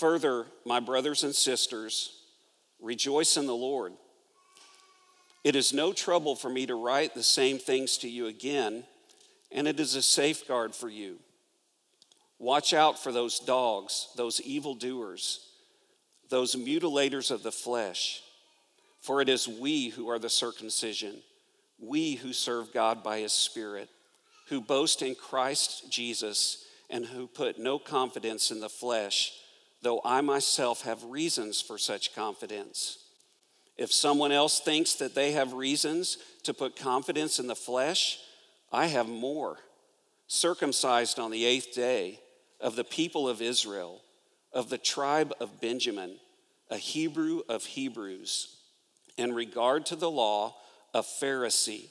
Further, my brothers and sisters, rejoice in the Lord. It is no trouble for me to write the same things to you again, and it is a safeguard for you. Watch out for those dogs, those evildoers, those mutilators of the flesh, for it is we who are the circumcision, we who serve God by his Spirit, who boast in Christ Jesus, and who put no confidence in the flesh, though I myself have reasons for such confidence. If someone else thinks that they have reasons to put confidence in the flesh, I have more. Circumcised on the eighth day, of the people of Israel, of the tribe of Benjamin, a Hebrew of Hebrews, in regard to the law, a Pharisee,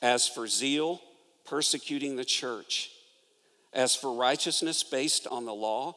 as for zeal, persecuting the church, as for righteousness based on the law,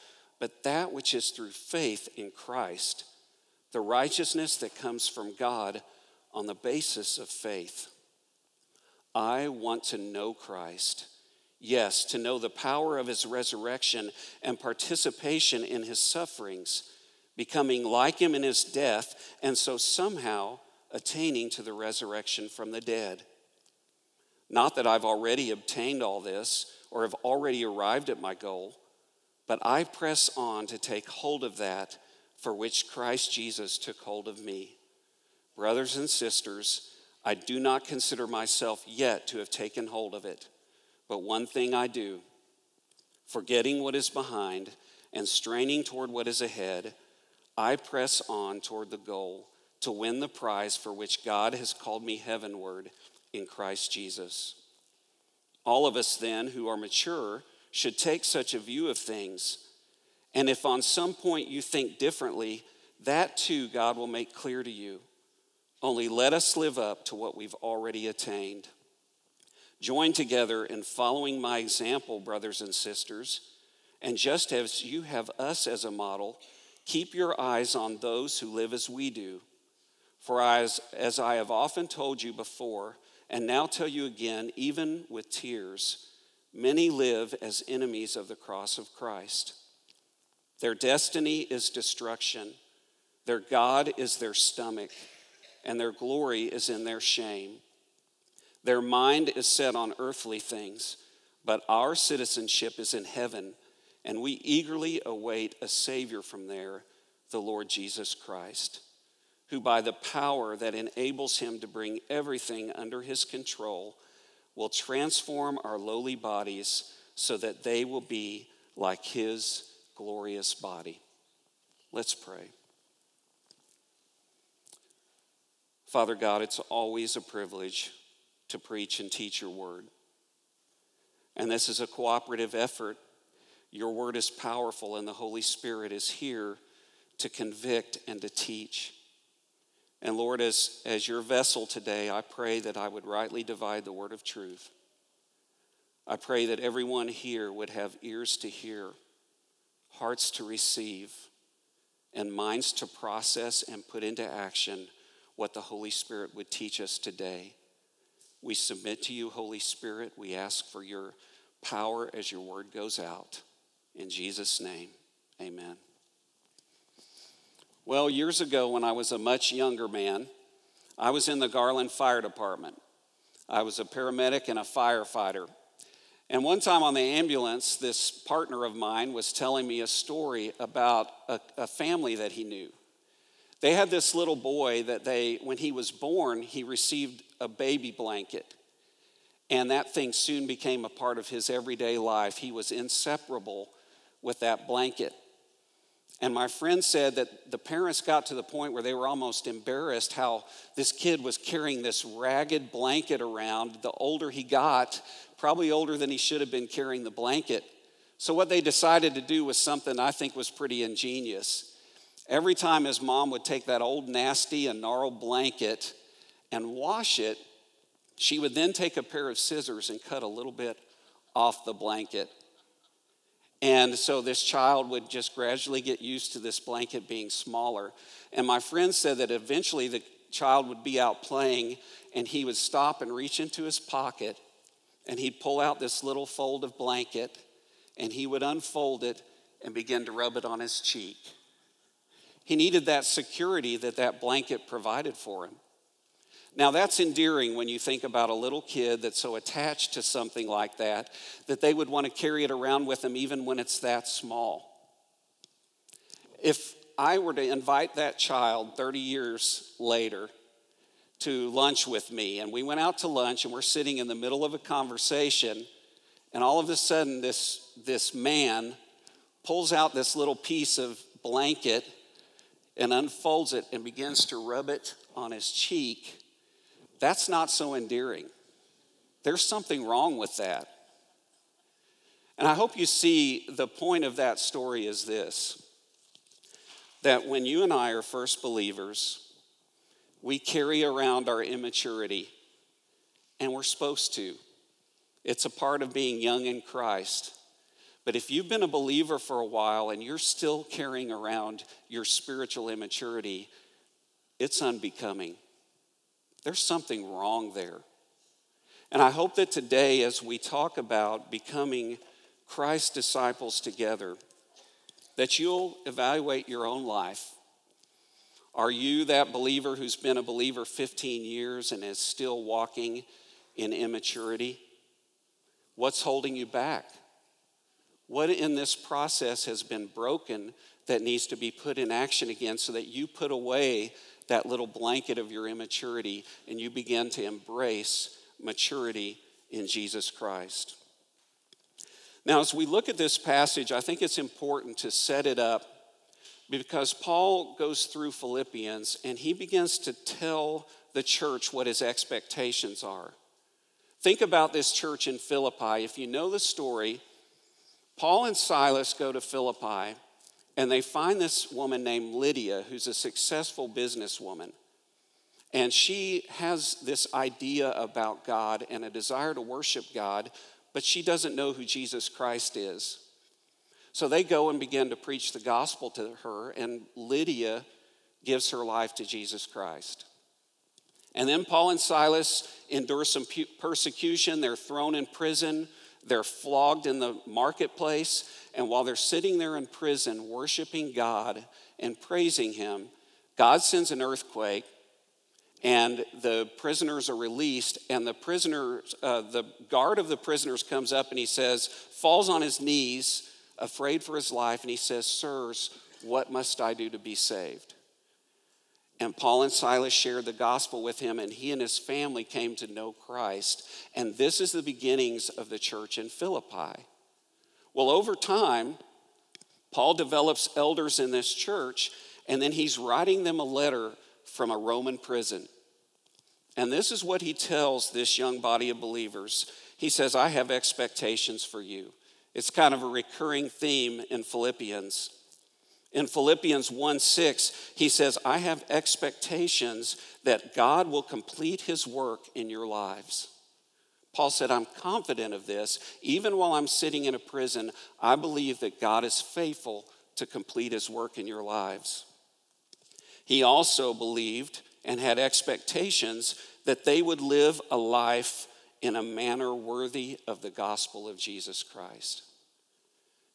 but that which is through faith in Christ, the righteousness that comes from God on the basis of faith. I want to know Christ Yes, to know the power of his resurrection and participation in his sufferings, becoming like him in his death, and so somehow attaining to the resurrection from the dead. Not that I've already obtained all this or have already arrived at my goal, but I press on to take hold of that for which Christ Jesus took hold of me. Brothers and sisters, I do not consider myself yet to have taken hold of it. But one thing I do, forgetting what is behind and straining toward what is ahead, I press on toward the goal to win the prize for which God has called me heavenward in Christ Jesus. All of us, then, who are mature, should take such a view of things. And if on some point you think differently, that too God will make clear to you. Only let us live up to what we've already attained. Join together in following my example, brothers and sisters. And just as you have us as a model, keep your eyes on those who live as we do. For as, as I have often told you before, and now tell you again, even with tears, many live as enemies of the cross of Christ. Their destiny is destruction, their God is their stomach, and their glory is in their shame. Their mind is set on earthly things, but our citizenship is in heaven, and we eagerly await a Savior from there, the Lord Jesus Christ, who by the power that enables him to bring everything under his control will transform our lowly bodies so that they will be like his glorious body. Let's pray. Father God, it's always a privilege to preach and teach your word. And this is a cooperative effort. Your word is powerful, and the Holy Spirit is here to convict and to teach. And Lord, as, as your vessel today, I pray that I would rightly divide the word of truth. I pray that everyone here would have ears to hear, hearts to receive, and minds to process and put into action what the Holy Spirit would teach us today. We submit to you, Holy Spirit. We ask for your power as your word goes out. In Jesus' name, amen. Well, years ago, when I was a much younger man, I was in the Garland Fire Department. I was a paramedic and a firefighter. And one time on the ambulance, this partner of mine was telling me a story about a, a family that he knew. They had this little boy that they, when he was born, he received a baby blanket. And that thing soon became a part of his everyday life. He was inseparable with that blanket. And my friend said that the parents got to the point where they were almost embarrassed how this kid was carrying this ragged blanket around. The older he got, probably older than he should have been carrying the blanket. So, what they decided to do was something I think was pretty ingenious. Every time his mom would take that old, nasty, and gnarled blanket and wash it, she would then take a pair of scissors and cut a little bit off the blanket. And so this child would just gradually get used to this blanket being smaller. And my friend said that eventually the child would be out playing and he would stop and reach into his pocket and he'd pull out this little fold of blanket and he would unfold it and begin to rub it on his cheek. He needed that security that that blanket provided for him. Now, that's endearing when you think about a little kid that's so attached to something like that that they would want to carry it around with them even when it's that small. If I were to invite that child 30 years later to lunch with me, and we went out to lunch and we're sitting in the middle of a conversation, and all of a sudden, this, this man pulls out this little piece of blanket and unfolds it and begins to rub it on his cheek that's not so endearing. There's something wrong with that. And I hope you see the point of that story is this that when you and I are first believers, we carry around our immaturity, and we're supposed to. It's a part of being young in Christ. But if you've been a believer for a while and you're still carrying around your spiritual immaturity, it's unbecoming. There's something wrong there. And I hope that today, as we talk about becoming Christ's disciples together, that you'll evaluate your own life. Are you that believer who's been a believer 15 years and is still walking in immaturity? What's holding you back? What in this process has been broken that needs to be put in action again so that you put away that little blanket of your immaturity and you begin to embrace maturity in Jesus Christ. Now, as we look at this passage, I think it's important to set it up because Paul goes through Philippians and he begins to tell the church what his expectations are. Think about this church in Philippi. If you know the story, Paul and Silas go to Philippi and they find this woman named Lydia, who's a successful businesswoman. And she has this idea about God and a desire to worship God, but she doesn't know who Jesus Christ is. So they go and begin to preach the gospel to her, and Lydia gives her life to Jesus Christ. And then Paul and Silas endure some persecution. They're thrown in prison, they're flogged in the marketplace. And while they're sitting there in prison worshiping God and praising Him, God sends an earthquake and the prisoners are released and the prisoners uh, the guard of the prisoners comes up and he says falls on his knees afraid for his life and he says sirs what must i do to be saved? And paul and silas shared the gospel with him and he and his family came to know christ. And this is the beginnings of the church in philippi well, over time, Paul develops elders in this church, and then he's writing them a letter from a Roman prison. And this is what he tells this young body of believers. He says, I have expectations for you. It's kind of a recurring theme in Philippians. In Philippians 1 6, he says, I have expectations that God will complete his work in your lives. Paul said, I'm confident of this. Even while I'm sitting in a prison, I believe that God is faithful to complete his work in your lives. He also believed and had expectations that they would live a life in a manner worthy of the gospel of Jesus Christ.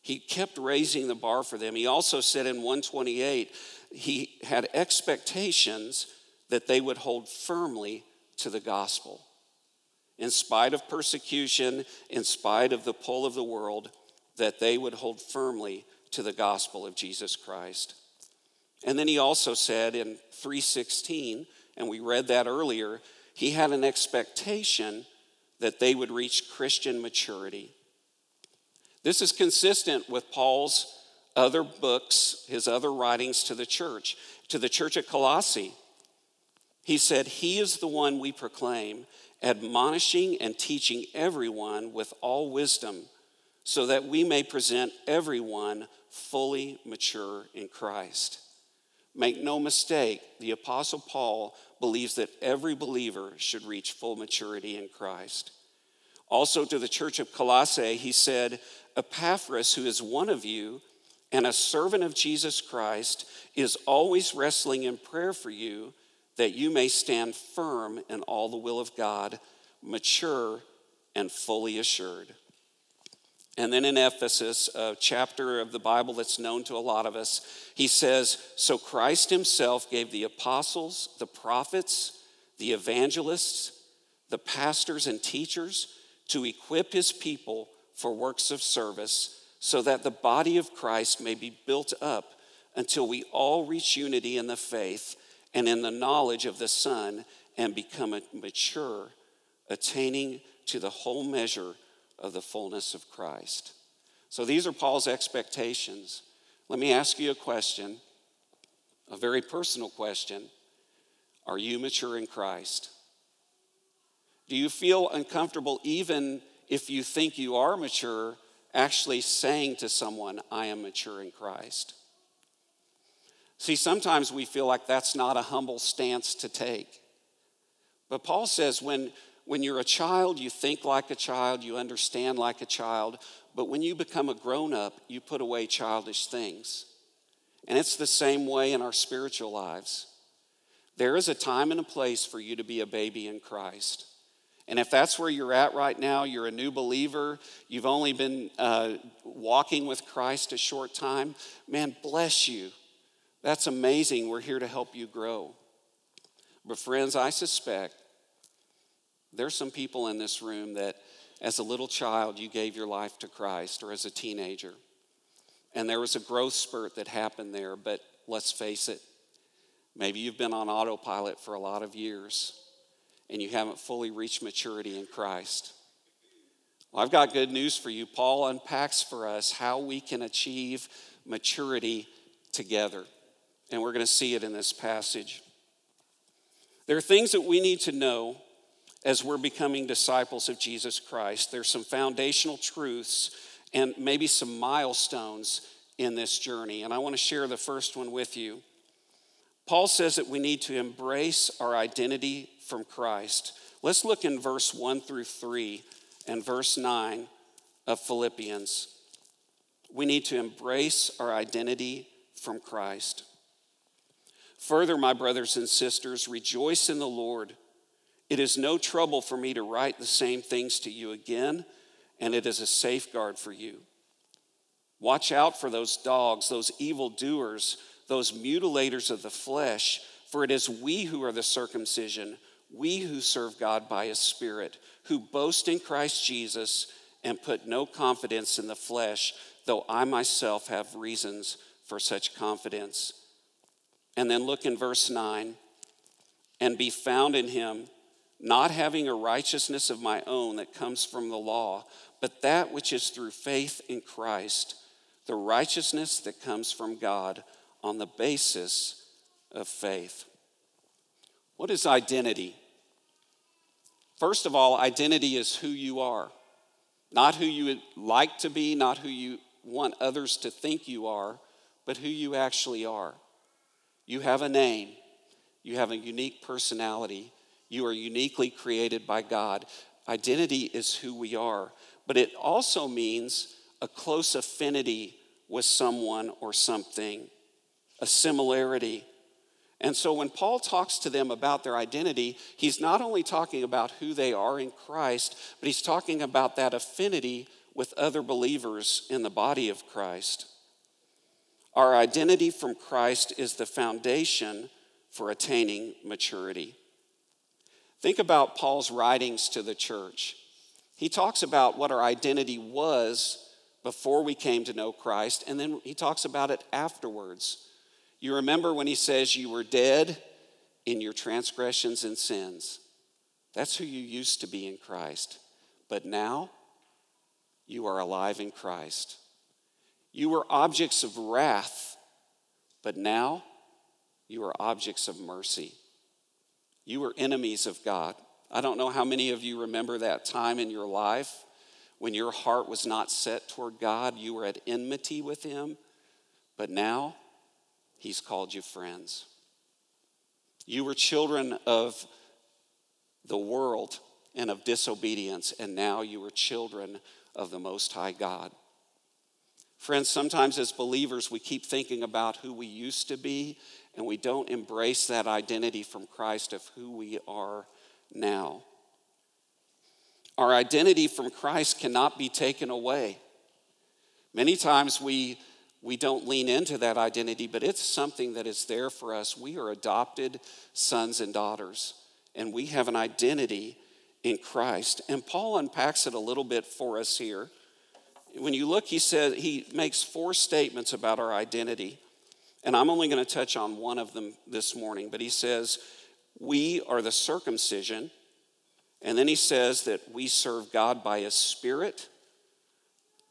He kept raising the bar for them. He also said in 128, he had expectations that they would hold firmly to the gospel in spite of persecution, in spite of the pull of the world, that they would hold firmly to the gospel of Jesus Christ. And then he also said in 316, and we read that earlier, he had an expectation that they would reach Christian maturity. This is consistent with Paul's other books, his other writings to the church. To the church at Colossae, he said, He is the one we proclaim admonishing and teaching everyone with all wisdom, so that we may present everyone fully mature in Christ. Make no mistake, the Apostle Paul believes that every believer should reach full maturity in Christ. Also, to the church of Colossae, he said, Epaphras, who is one of you and a servant of Jesus Christ, is always wrestling in prayer for you that you may stand firm in all the will of God, mature and fully assured. And then in Ephesus, a chapter of the Bible that's known to a lot of us, he says, So Christ himself gave the apostles, the prophets, the evangelists, the pastors, and teachers to equip his people for works of service, so that the body of Christ may be built up until we all reach unity in the faith and in the knowledge of the Son and become mature, attaining to the whole measure of the fullness of Christ. So these are Paul's expectations. Let me ask you a question, a very personal question. Are you mature in Christ? Do you feel uncomfortable even if you think you are mature, actually saying to someone, I am mature in Christ? See, sometimes we feel like that's not a humble stance to take. But Paul says when, when you're a child, you think like a child, you understand like a child, but when you become a grown up, you put away childish things. And it's the same way in our spiritual lives. There is a time and a place for you to be a baby in Christ. And if that's where you're at right now, you're a new believer, you've only been uh, walking with Christ a short time, man, bless you. That's amazing. We're here to help you grow. But, friends, I suspect there's some people in this room that, as a little child, you gave your life to Christ, or as a teenager. And there was a growth spurt that happened there, but let's face it, maybe you've been on autopilot for a lot of years and you haven't fully reached maturity in Christ. Well, I've got good news for you. Paul unpacks for us how we can achieve maturity together. And we're going to see it in this passage. There are things that we need to know as we're becoming disciples of Jesus Christ. There's some foundational truths and maybe some milestones in this journey. And I want to share the first one with you. Paul says that we need to embrace our identity from Christ. Let's look in verse 1 through 3 and verse 9 of Philippians. We need to embrace our identity from Christ. Further, my brothers and sisters, rejoice in the Lord. It is no trouble for me to write the same things to you again, and it is a safeguard for you. Watch out for those dogs, those evil doers, those mutilators of the flesh, for it is we who are the circumcision, we who serve God by his Spirit, who boast in Christ Jesus and put no confidence in the flesh, though I myself have reasons for such confidence. And then look in verse 9 and be found in him, not having a righteousness of my own that comes from the law, but that which is through faith in Christ, the righteousness that comes from God on the basis of faith. What is identity? First of all, identity is who you are, not who you would like to be, not who you want others to think you are, but who you actually are. You have a name, you have a unique personality, you are uniquely created by God. Identity is who we are, but it also means a close affinity with someone or something, a similarity. And so when Paul talks to them about their identity, he's not only talking about who they are in Christ, but he's talking about that affinity with other believers in the body of Christ. Our identity from Christ is the foundation for attaining maturity. Think about Paul's writings to the church. He talks about what our identity was before we came to know Christ, and then he talks about it afterwards. You remember when he says you were dead in your transgressions and sins. That's who you used to be in Christ. But now you are alive in Christ. You were objects of wrath, but now you are objects of mercy. You were enemies of God. I don't know how many of you remember that time in your life when your heart was not set toward God. You were at enmity with Him, but now He's called you friends. You were children of the world and of disobedience, and now you are children of the Most High God. Friends, sometimes as believers, we keep thinking about who we used to be, and we don't embrace that identity from Christ of who we are now. Our identity from Christ cannot be taken away. Many times we, we don't lean into that identity, but it's something that is there for us. We are adopted sons and daughters, and we have an identity in Christ. And Paul unpacks it a little bit for us here. When you look, he says he makes four statements about our identity. And I'm only going to touch on one of them this morning, but he says, We are the circumcision. And then he says that we serve God by his Spirit.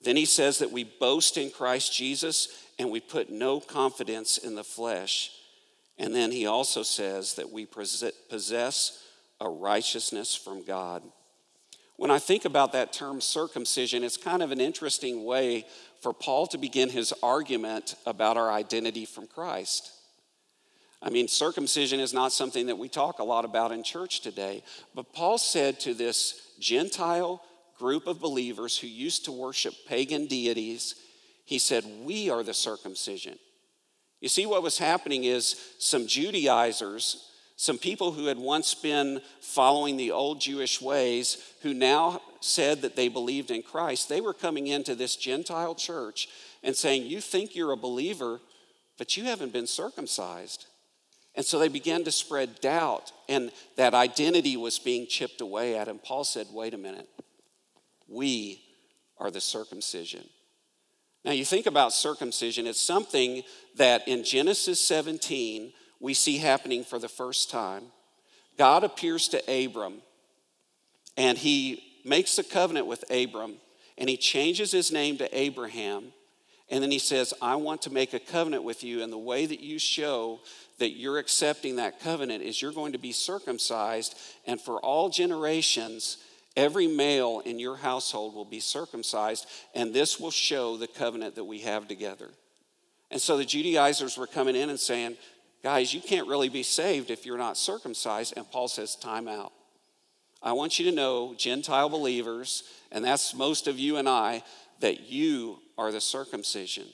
Then he says that we boast in Christ Jesus and we put no confidence in the flesh. And then he also says that we possess a righteousness from God. When I think about that term circumcision, it's kind of an interesting way for Paul to begin his argument about our identity from Christ. I mean, circumcision is not something that we talk a lot about in church today, but Paul said to this Gentile group of believers who used to worship pagan deities, he said, We are the circumcision. You see, what was happening is some Judaizers some people who had once been following the old Jewish ways, who now said that they believed in Christ, they were coming into this Gentile church and saying, You think you're a believer, but you haven't been circumcised. And so they began to spread doubt, and that identity was being chipped away at. And Paul said, Wait a minute, we are the circumcision. Now, you think about circumcision, it's something that in Genesis 17, we see happening for the first time. God appears to Abram and he makes a covenant with Abram and he changes his name to Abraham. And then he says, I want to make a covenant with you. And the way that you show that you're accepting that covenant is you're going to be circumcised. And for all generations, every male in your household will be circumcised. And this will show the covenant that we have together. And so the Judaizers were coming in and saying, Guys, you can't really be saved if you're not circumcised. And Paul says, time out. I want you to know, Gentile believers, and that's most of you and I, that you are the circumcision.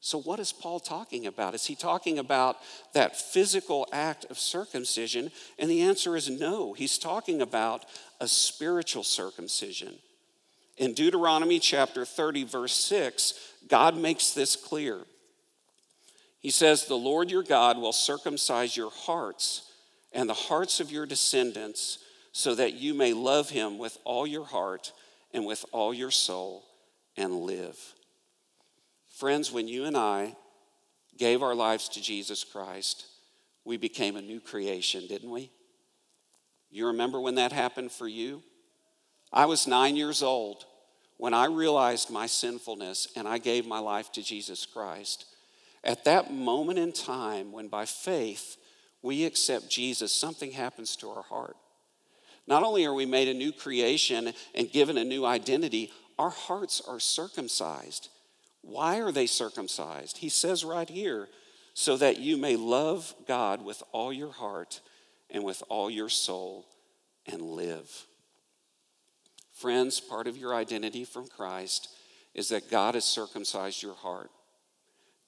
So, what is Paul talking about? Is he talking about that physical act of circumcision? And the answer is no. He's talking about a spiritual circumcision. In Deuteronomy chapter 30, verse 6, God makes this clear. He says, The Lord your God will circumcise your hearts and the hearts of your descendants so that you may love him with all your heart and with all your soul and live. Friends, when you and I gave our lives to Jesus Christ, we became a new creation, didn't we? You remember when that happened for you? I was nine years old when I realized my sinfulness and I gave my life to Jesus Christ. At that moment in time, when by faith we accept Jesus, something happens to our heart. Not only are we made a new creation and given a new identity, our hearts are circumcised. Why are they circumcised? He says right here, so that you may love God with all your heart and with all your soul and live. Friends, part of your identity from Christ is that God has circumcised your heart.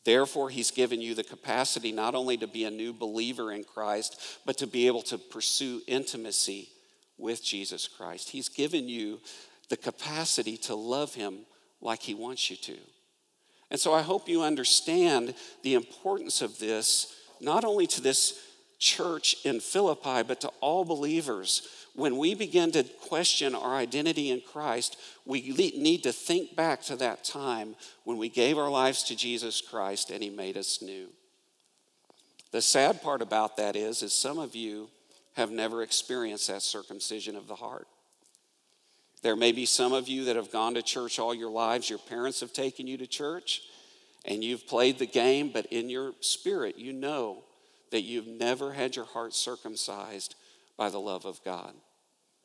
Therefore, He's given you the capacity not only to be a new believer in Christ, but to be able to pursue intimacy with Jesus Christ. He's given you the capacity to love Him like He wants you to. And so I hope you understand the importance of this, not only to this church in Philippi, but to all believers when we begin to question our identity in Christ, we need to think back to that time when we gave our lives to Jesus Christ and he made us new. The sad part about that is is some of you have never experienced that circumcision of the heart. There may be some of you that have gone to church all your lives. Your parents have taken you to church and you've played the game, but in your spirit, you know that you've never had your heart circumcised by the love of God.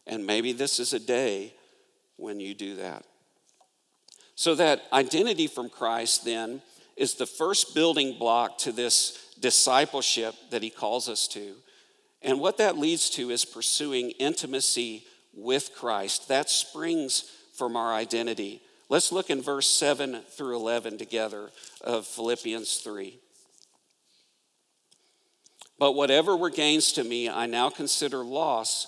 And maybe this is a day when you do that. So, that identity from Christ then is the first building block to this discipleship that he calls us to. And what that leads to is pursuing intimacy with Christ. That springs from our identity. Let's look in verse 7 through 11 together of Philippians 3. But whatever were gains to me, I now consider loss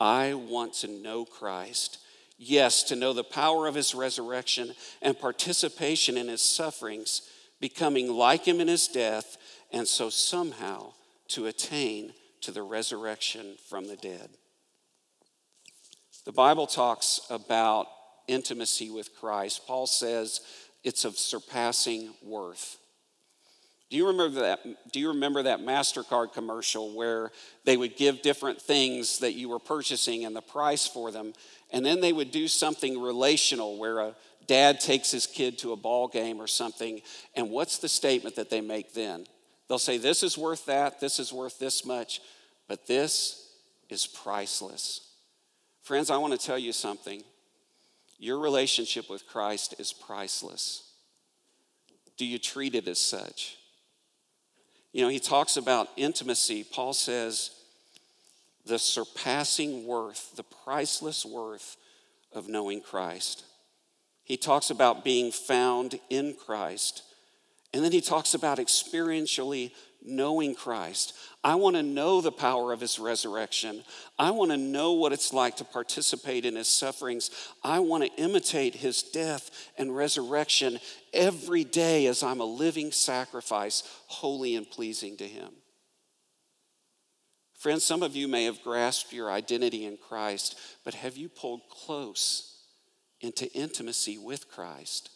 I want to know Christ. Yes, to know the power of his resurrection and participation in his sufferings, becoming like him in his death, and so somehow to attain to the resurrection from the dead. The Bible talks about intimacy with Christ. Paul says it's of surpassing worth. Do you remember that? Do you remember that MasterCard commercial where they would give different things that you were purchasing and the price for them? And then they would do something relational where a dad takes his kid to a ball game or something. And what's the statement that they make then? They'll say, This is worth that, this is worth this much, but this is priceless. Friends, I want to tell you something. Your relationship with Christ is priceless. Do you treat it as such? You know, he talks about intimacy. Paul says, the surpassing worth, the priceless worth of knowing Christ. He talks about being found in Christ. And then he talks about experientially knowing Christ. I want to know the power of his resurrection. I want to know what it's like to participate in his sufferings. I want to imitate his death and resurrection every day as I'm a living sacrifice, holy and pleasing to him. Friends, some of you may have grasped your identity in Christ, but have you pulled close into intimacy with Christ?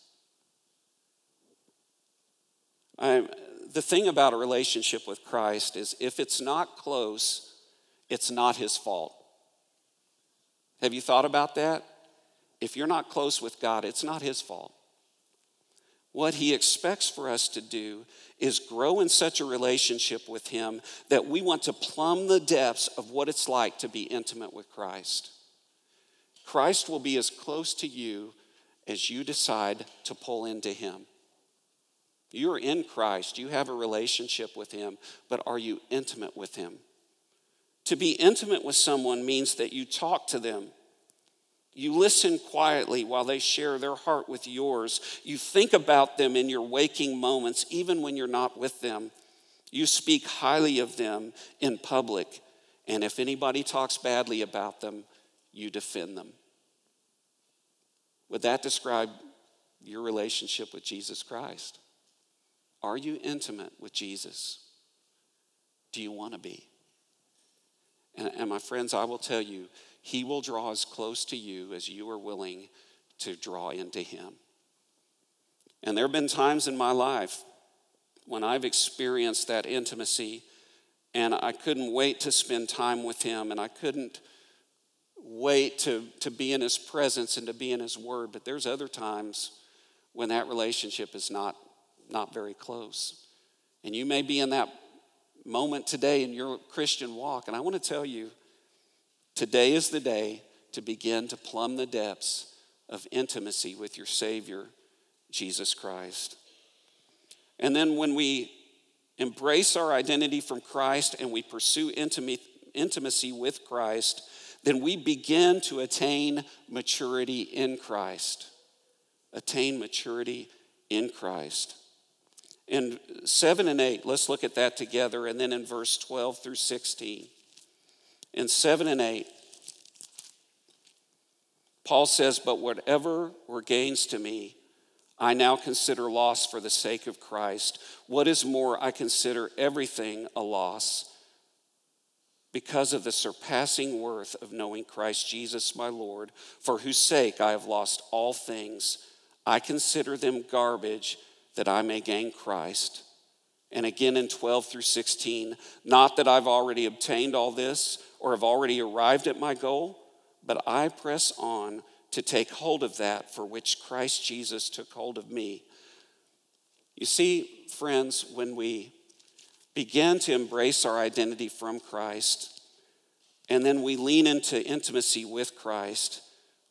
I'm, the thing about a relationship with Christ is if it's not close, it's not his fault. Have you thought about that? If you're not close with God, it's not his fault. What he expects for us to do is grow in such a relationship with him that we want to plumb the depths of what it's like to be intimate with Christ. Christ will be as close to you as you decide to pull into him. You're in Christ, you have a relationship with Him, but are you intimate with Him? To be intimate with someone means that you talk to them. You listen quietly while they share their heart with yours. You think about them in your waking moments, even when you're not with them. You speak highly of them in public. And if anybody talks badly about them, you defend them. Would that describe your relationship with Jesus Christ? Are you intimate with Jesus? Do you want to be? And, and, my friends, I will tell you, He will draw as close to you as you are willing to draw into Him. And there have been times in my life when I've experienced that intimacy and I couldn't wait to spend time with Him and I couldn't wait to, to be in His presence and to be in His Word. But there's other times when that relationship is not not very close. And you may be in that moment today in your Christian walk. And I want to tell you today is the day to begin to plumb the depths of intimacy with your Savior, Jesus Christ. And then when we embrace our identity from Christ and we pursue intimacy with Christ, then we begin to attain maturity in Christ. Attain maturity in Christ. In 7 and 8, let's look at that together, and then in verse 12 through 16. In 7 and 8, Paul says, But whatever were gains to me, I now consider loss for the sake of Christ. What is more, I consider everything a loss because of the surpassing worth of knowing Christ Jesus my Lord, for whose sake I have lost all things. I consider them garbage that I may gain Christ And again in 12 through 16, not that I've already obtained all this or have already arrived at my goal, but I press on to take hold of that for which Christ Jesus took hold of me. You see, friends, when we begin to embrace our identity from Christ, and then we lean into intimacy with Christ,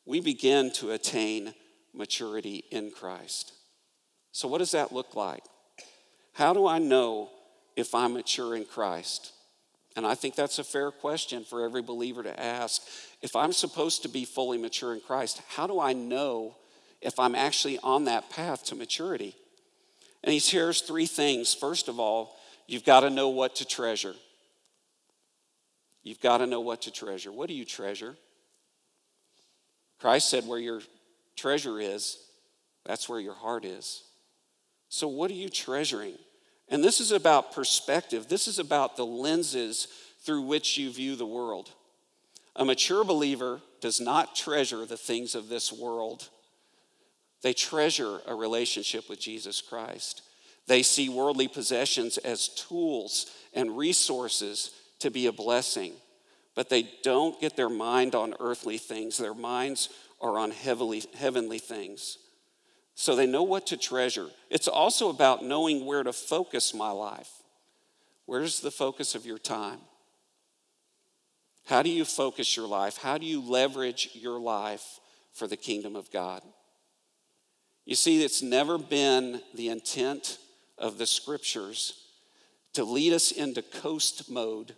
we begin to attain maturity in Christ. So, what does that look like? How do I know if I'm mature in Christ? And I think that's a fair question for every believer to ask. If I'm supposed to be fully mature in Christ, how do I know if I'm actually on that path to maturity? And he shares three things. First of all, you've got to know what to treasure. You've got to know what to treasure. What do you treasure? Christ said, Where your treasure is, that's where your heart is. So, what are you treasuring? And this is about perspective, this is about the lenses through which you view the world. A mature believer does not treasure the things of this world. They treasure a relationship with Jesus Christ. They see worldly possessions as tools and resources to be a blessing, but they don't get their mind on earthly things. Their minds are on heavenly, heavenly things. So they know what to treasure. It's also about knowing where to focus my life. Where's the focus of your time? How do you focus your life? How do you leverage your life for the kingdom of God? You see, it's never been the intent of the scriptures to lead us into coast mode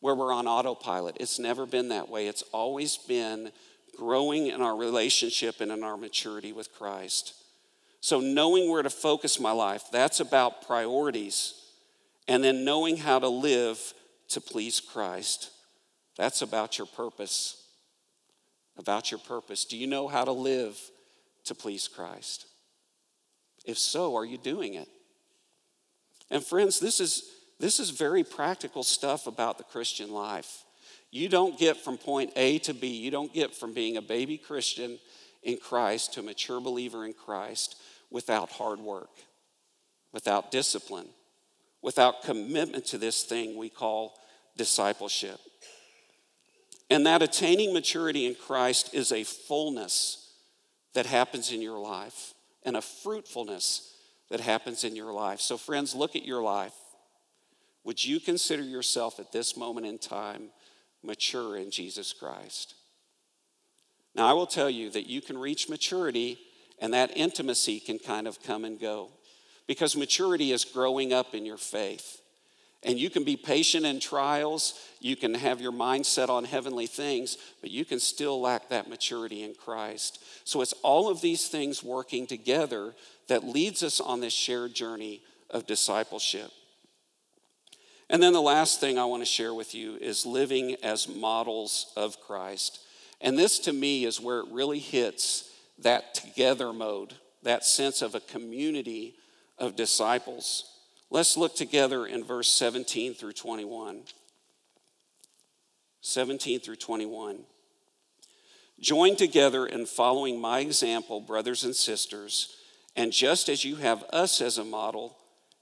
where we're on autopilot. It's never been that way. It's always been growing in our relationship and in our maturity with Christ. So, knowing where to focus my life, that's about priorities. And then knowing how to live to please Christ, that's about your purpose. About your purpose. Do you know how to live to please Christ? If so, are you doing it? And friends, this is, this is very practical stuff about the Christian life. You don't get from point A to B, you don't get from being a baby Christian in Christ to a mature believer in Christ without hard work, without discipline, without commitment to this thing we call discipleship. And that attaining maturity in Christ is a fullness that happens in your life and a fruitfulness that happens in your life. So, friends, look at your life. Would you consider yourself at this moment in time mature in Jesus Christ? Now, I will tell you that you can reach maturity and that intimacy can kind of come and go because maturity is growing up in your faith. And you can be patient in trials, you can have your mind set on heavenly things, but you can still lack that maturity in Christ. So it's all of these things working together that leads us on this shared journey of discipleship. And then the last thing I want to share with you is living as models of Christ. And this to me is where it really hits that together mode, that sense of a community of disciples. Let's look together in verse 17 through 21. 17 through 21. Join together in following my example, brothers and sisters, and just as you have us as a model,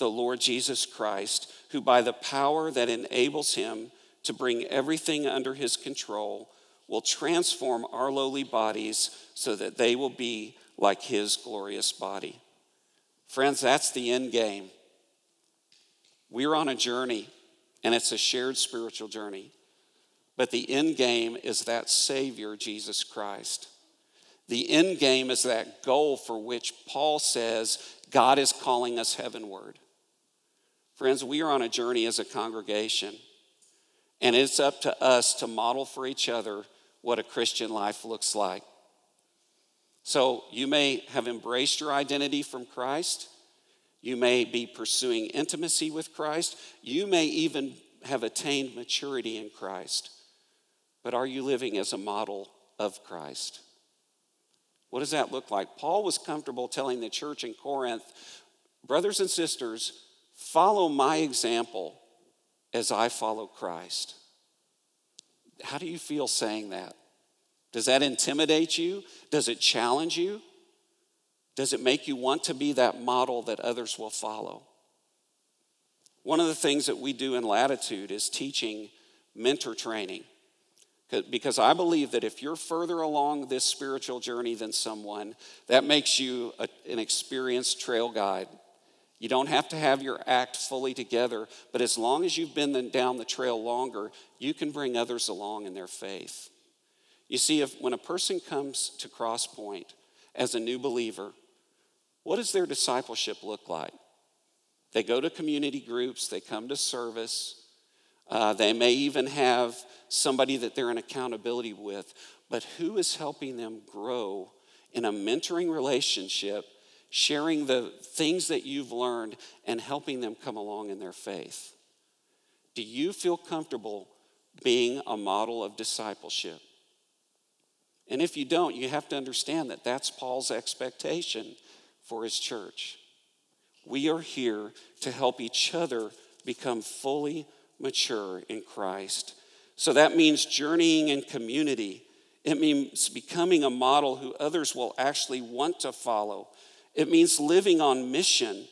the Lord Jesus Christ, who by the power that enables him to bring everything under his control will transform our lowly bodies so that they will be like his glorious body. Friends, that's the end game. We're on a journey, and it's a shared spiritual journey. But the end game is that Savior, Jesus Christ. The end game is that goal for which Paul says God is calling us heavenward. Friends, we are on a journey as a congregation, and it's up to us to model for each other what a Christian life looks like. So you may have embraced your identity from Christ. You may be pursuing intimacy with Christ. You may even have attained maturity in Christ, but are you living as a model of Christ? What does that look like? Paul was comfortable telling the church in Corinth, brothers and sisters, follow my example as I follow Christ. How do you feel saying that? Does that intimidate you? Does it challenge you? Does it make you want to be that model that others will follow? One of the things that we do in Latitude is teaching mentor training. Because I believe that if you're further along this spiritual journey than someone, that makes you a, an experienced trail guide. You don't have to have your act fully together, but as long as you've been down the trail longer, you can bring others along in their faith. You see, if, when a person comes to Crosspoint as a new believer, what does their discipleship look like? They go to community groups, they come to service, uh, they may even have somebody that they're in accountability with, but who is helping them grow in a mentoring relationship, sharing the things that you've learned and helping them come along in their faith? Do you feel comfortable being a model of discipleship? And if you don't, you have to understand that that's Paul's expectation for his church. We are here to help each other become fully mature in Christ. So that means journeying in community. It means becoming a model who others will actually want to follow. It means living on mission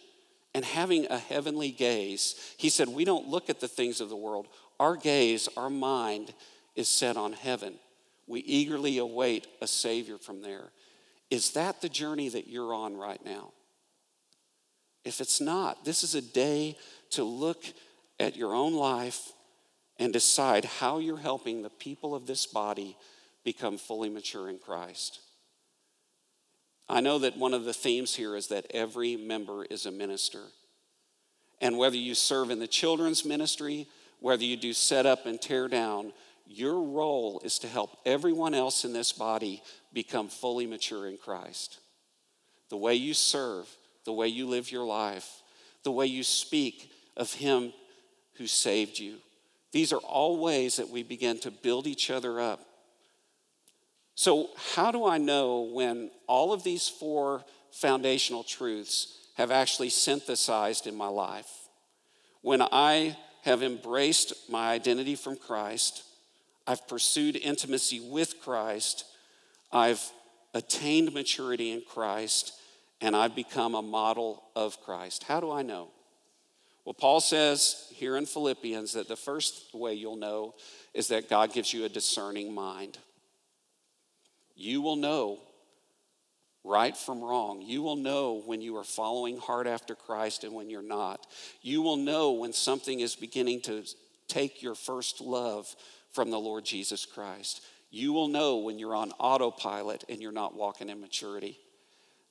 and having a heavenly gaze. He said, We don't look at the things of the world. Our gaze, our mind is set on heaven. We eagerly await a Savior from there. Is that the journey that you're on right now? If it's not, this is a day to look at your own life and decide how you're helping the people of this body become fully mature in Christ. I know that one of the themes here is that every member is a minister. And whether you serve in the children's ministry, whether you do set up and tear down, your role is to help everyone else in this body become fully mature in Christ. The way you serve, the way you live your life, the way you speak of Him who saved you. These are all ways that we begin to build each other up. So, how do I know when all of these four foundational truths have actually synthesized in my life? When I have embraced my identity from Christ, I've pursued intimacy with Christ, I've attained maturity in Christ, and I've become a model of Christ. How do I know? Well, Paul says here in Philippians that the first way you'll know is that God gives you a discerning mind. You will know right from wrong. You will know when you are following hard after Christ and when you're not. You will know when something is beginning to take your first love from the Lord Jesus Christ. You will know when you're on autopilot and you're not walking in maturity.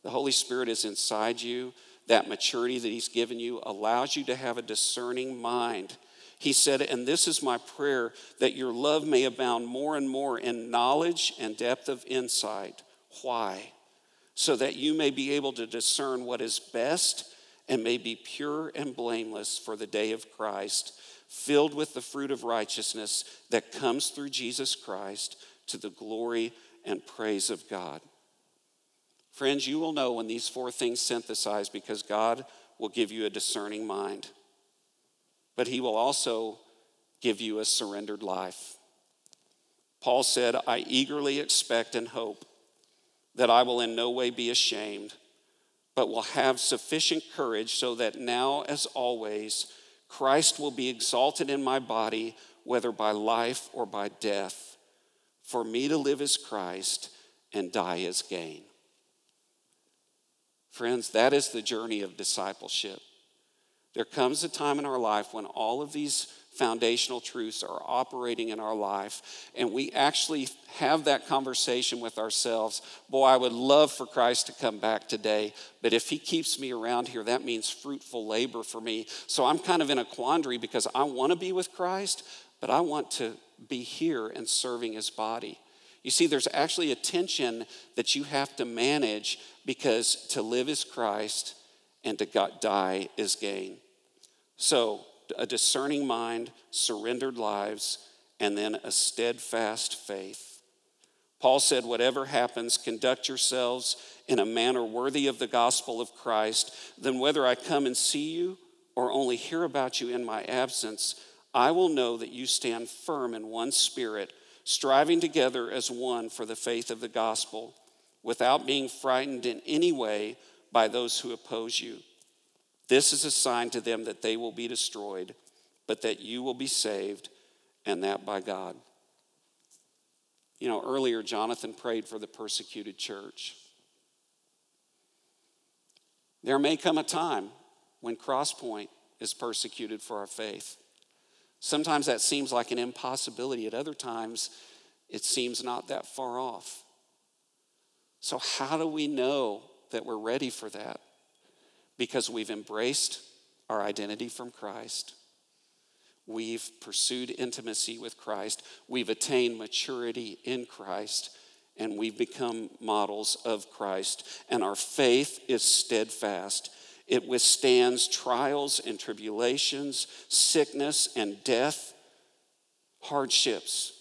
The Holy Spirit is inside you that maturity that He's given you allows you to have a discerning mind. He said, And this is my prayer that your love may abound more and more in knowledge and depth of insight. Why? So that you may be able to discern what is best and may be pure and blameless for the day of Christ, filled with the fruit of righteousness that comes through Jesus Christ to the glory and praise of God. Friends, you will know when these four things synthesize because God will give you a discerning mind, but He will also give you a surrendered life. Paul said, I eagerly expect and hope that I will in no way be ashamed, but will have sufficient courage so that now, as always, Christ will be exalted in my body, whether by life or by death. For me to live is Christ, and die is gain. Friends, that is the journey of discipleship. There comes a time in our life when all of these foundational truths are operating in our life, and we actually have that conversation with ourselves. Boy, I would love for Christ to come back today, but if He keeps me around here, that means fruitful labor for me. So I'm kind of in a quandary because I want to be with Christ, but I want to be here and serving His body. You see, there's actually a tension that you have to manage because to live is Christ and to die is gain. So, a discerning mind, surrendered lives, and then a steadfast faith. Paul said, Whatever happens, conduct yourselves in a manner worthy of the gospel of Christ. Then, whether I come and see you or only hear about you in my absence, I will know that you stand firm in one spirit, striving together as one for the faith of the gospel, without being frightened in any way by those who oppose you. This is a sign to them that they will be destroyed, but that you will be saved, and that by God. You know, earlier Jonathan prayed for the persecuted church. There may come a time when Crosspoint is persecuted for our faith. Sometimes that seems like an impossibility, at other times, it seems not that far off. So, how do we know that we're ready for that? Because we've embraced our identity from Christ. We've pursued intimacy with Christ. We've attained maturity in Christ. And we've become models of Christ. And our faith is steadfast. It withstands trials and tribulations, sickness and death, hardships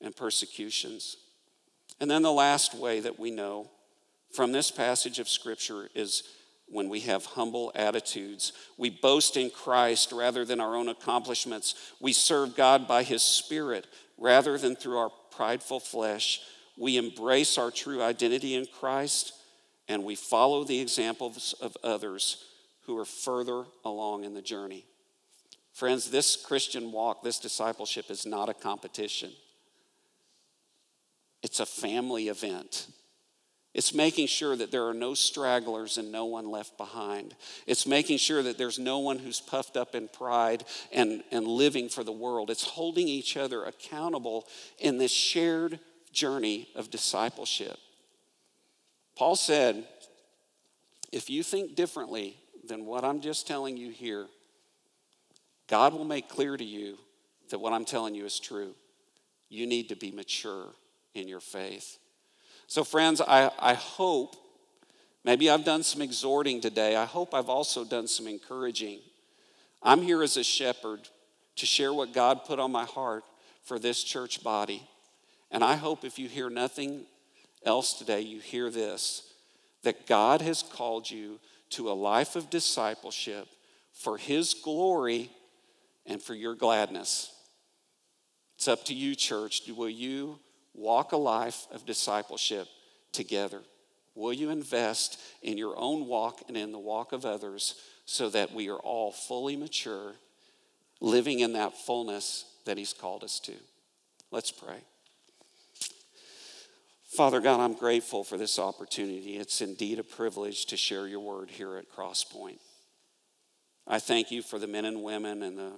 and persecutions. And then the last way that we know from this passage of Scripture is when we have humble attitudes. We boast in Christ rather than our own accomplishments. We serve God by His Spirit rather than through our prideful flesh. We embrace our true identity in Christ and we follow the examples of others who are further along in the journey. Friends, this Christian walk, this discipleship is not a competition. It's a family event. It's making sure that there are no stragglers and no one left behind. It's making sure that there's no one who's puffed up in pride and, and living for the world. It's holding each other accountable in this shared journey of discipleship. Paul said, if you think differently than what I'm just telling you here, God will make clear to you that what I'm telling you is true. You need to be mature in your faith. So, friends, I, I hope, maybe I've done some exhorting today. I hope I've also done some encouraging. I'm here as a shepherd to share what God put on my heart for this church body. And I hope if you hear nothing else today, you hear this that God has called you to a life of discipleship for His glory and for your gladness. It's up to you, church. Will you walk a life of discipleship together? Will you invest in your own walk and in the walk of others so that we are all fully mature, living in that fullness that He's called us to? Let's pray. Father God, I'm grateful for this opportunity. It's indeed a privilege to share your word here at Crosspoint. I thank you for the men and women and the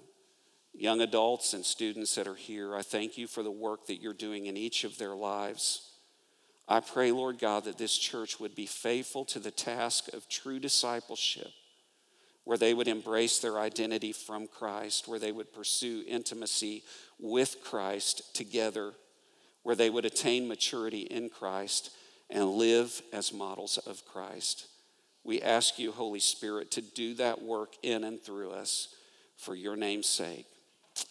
young adults and students that are here. I thank you for the work that you're doing in each of their lives. I pray, Lord God, that this church would be faithful to the task of true discipleship, where they would embrace their identity from Christ, where they would pursue intimacy with Christ together, where they would attain maturity in Christ and live as models of Christ. We ask you, Holy Spirit, to do that work in and through us for your name's sake.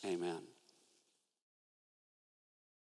Amen.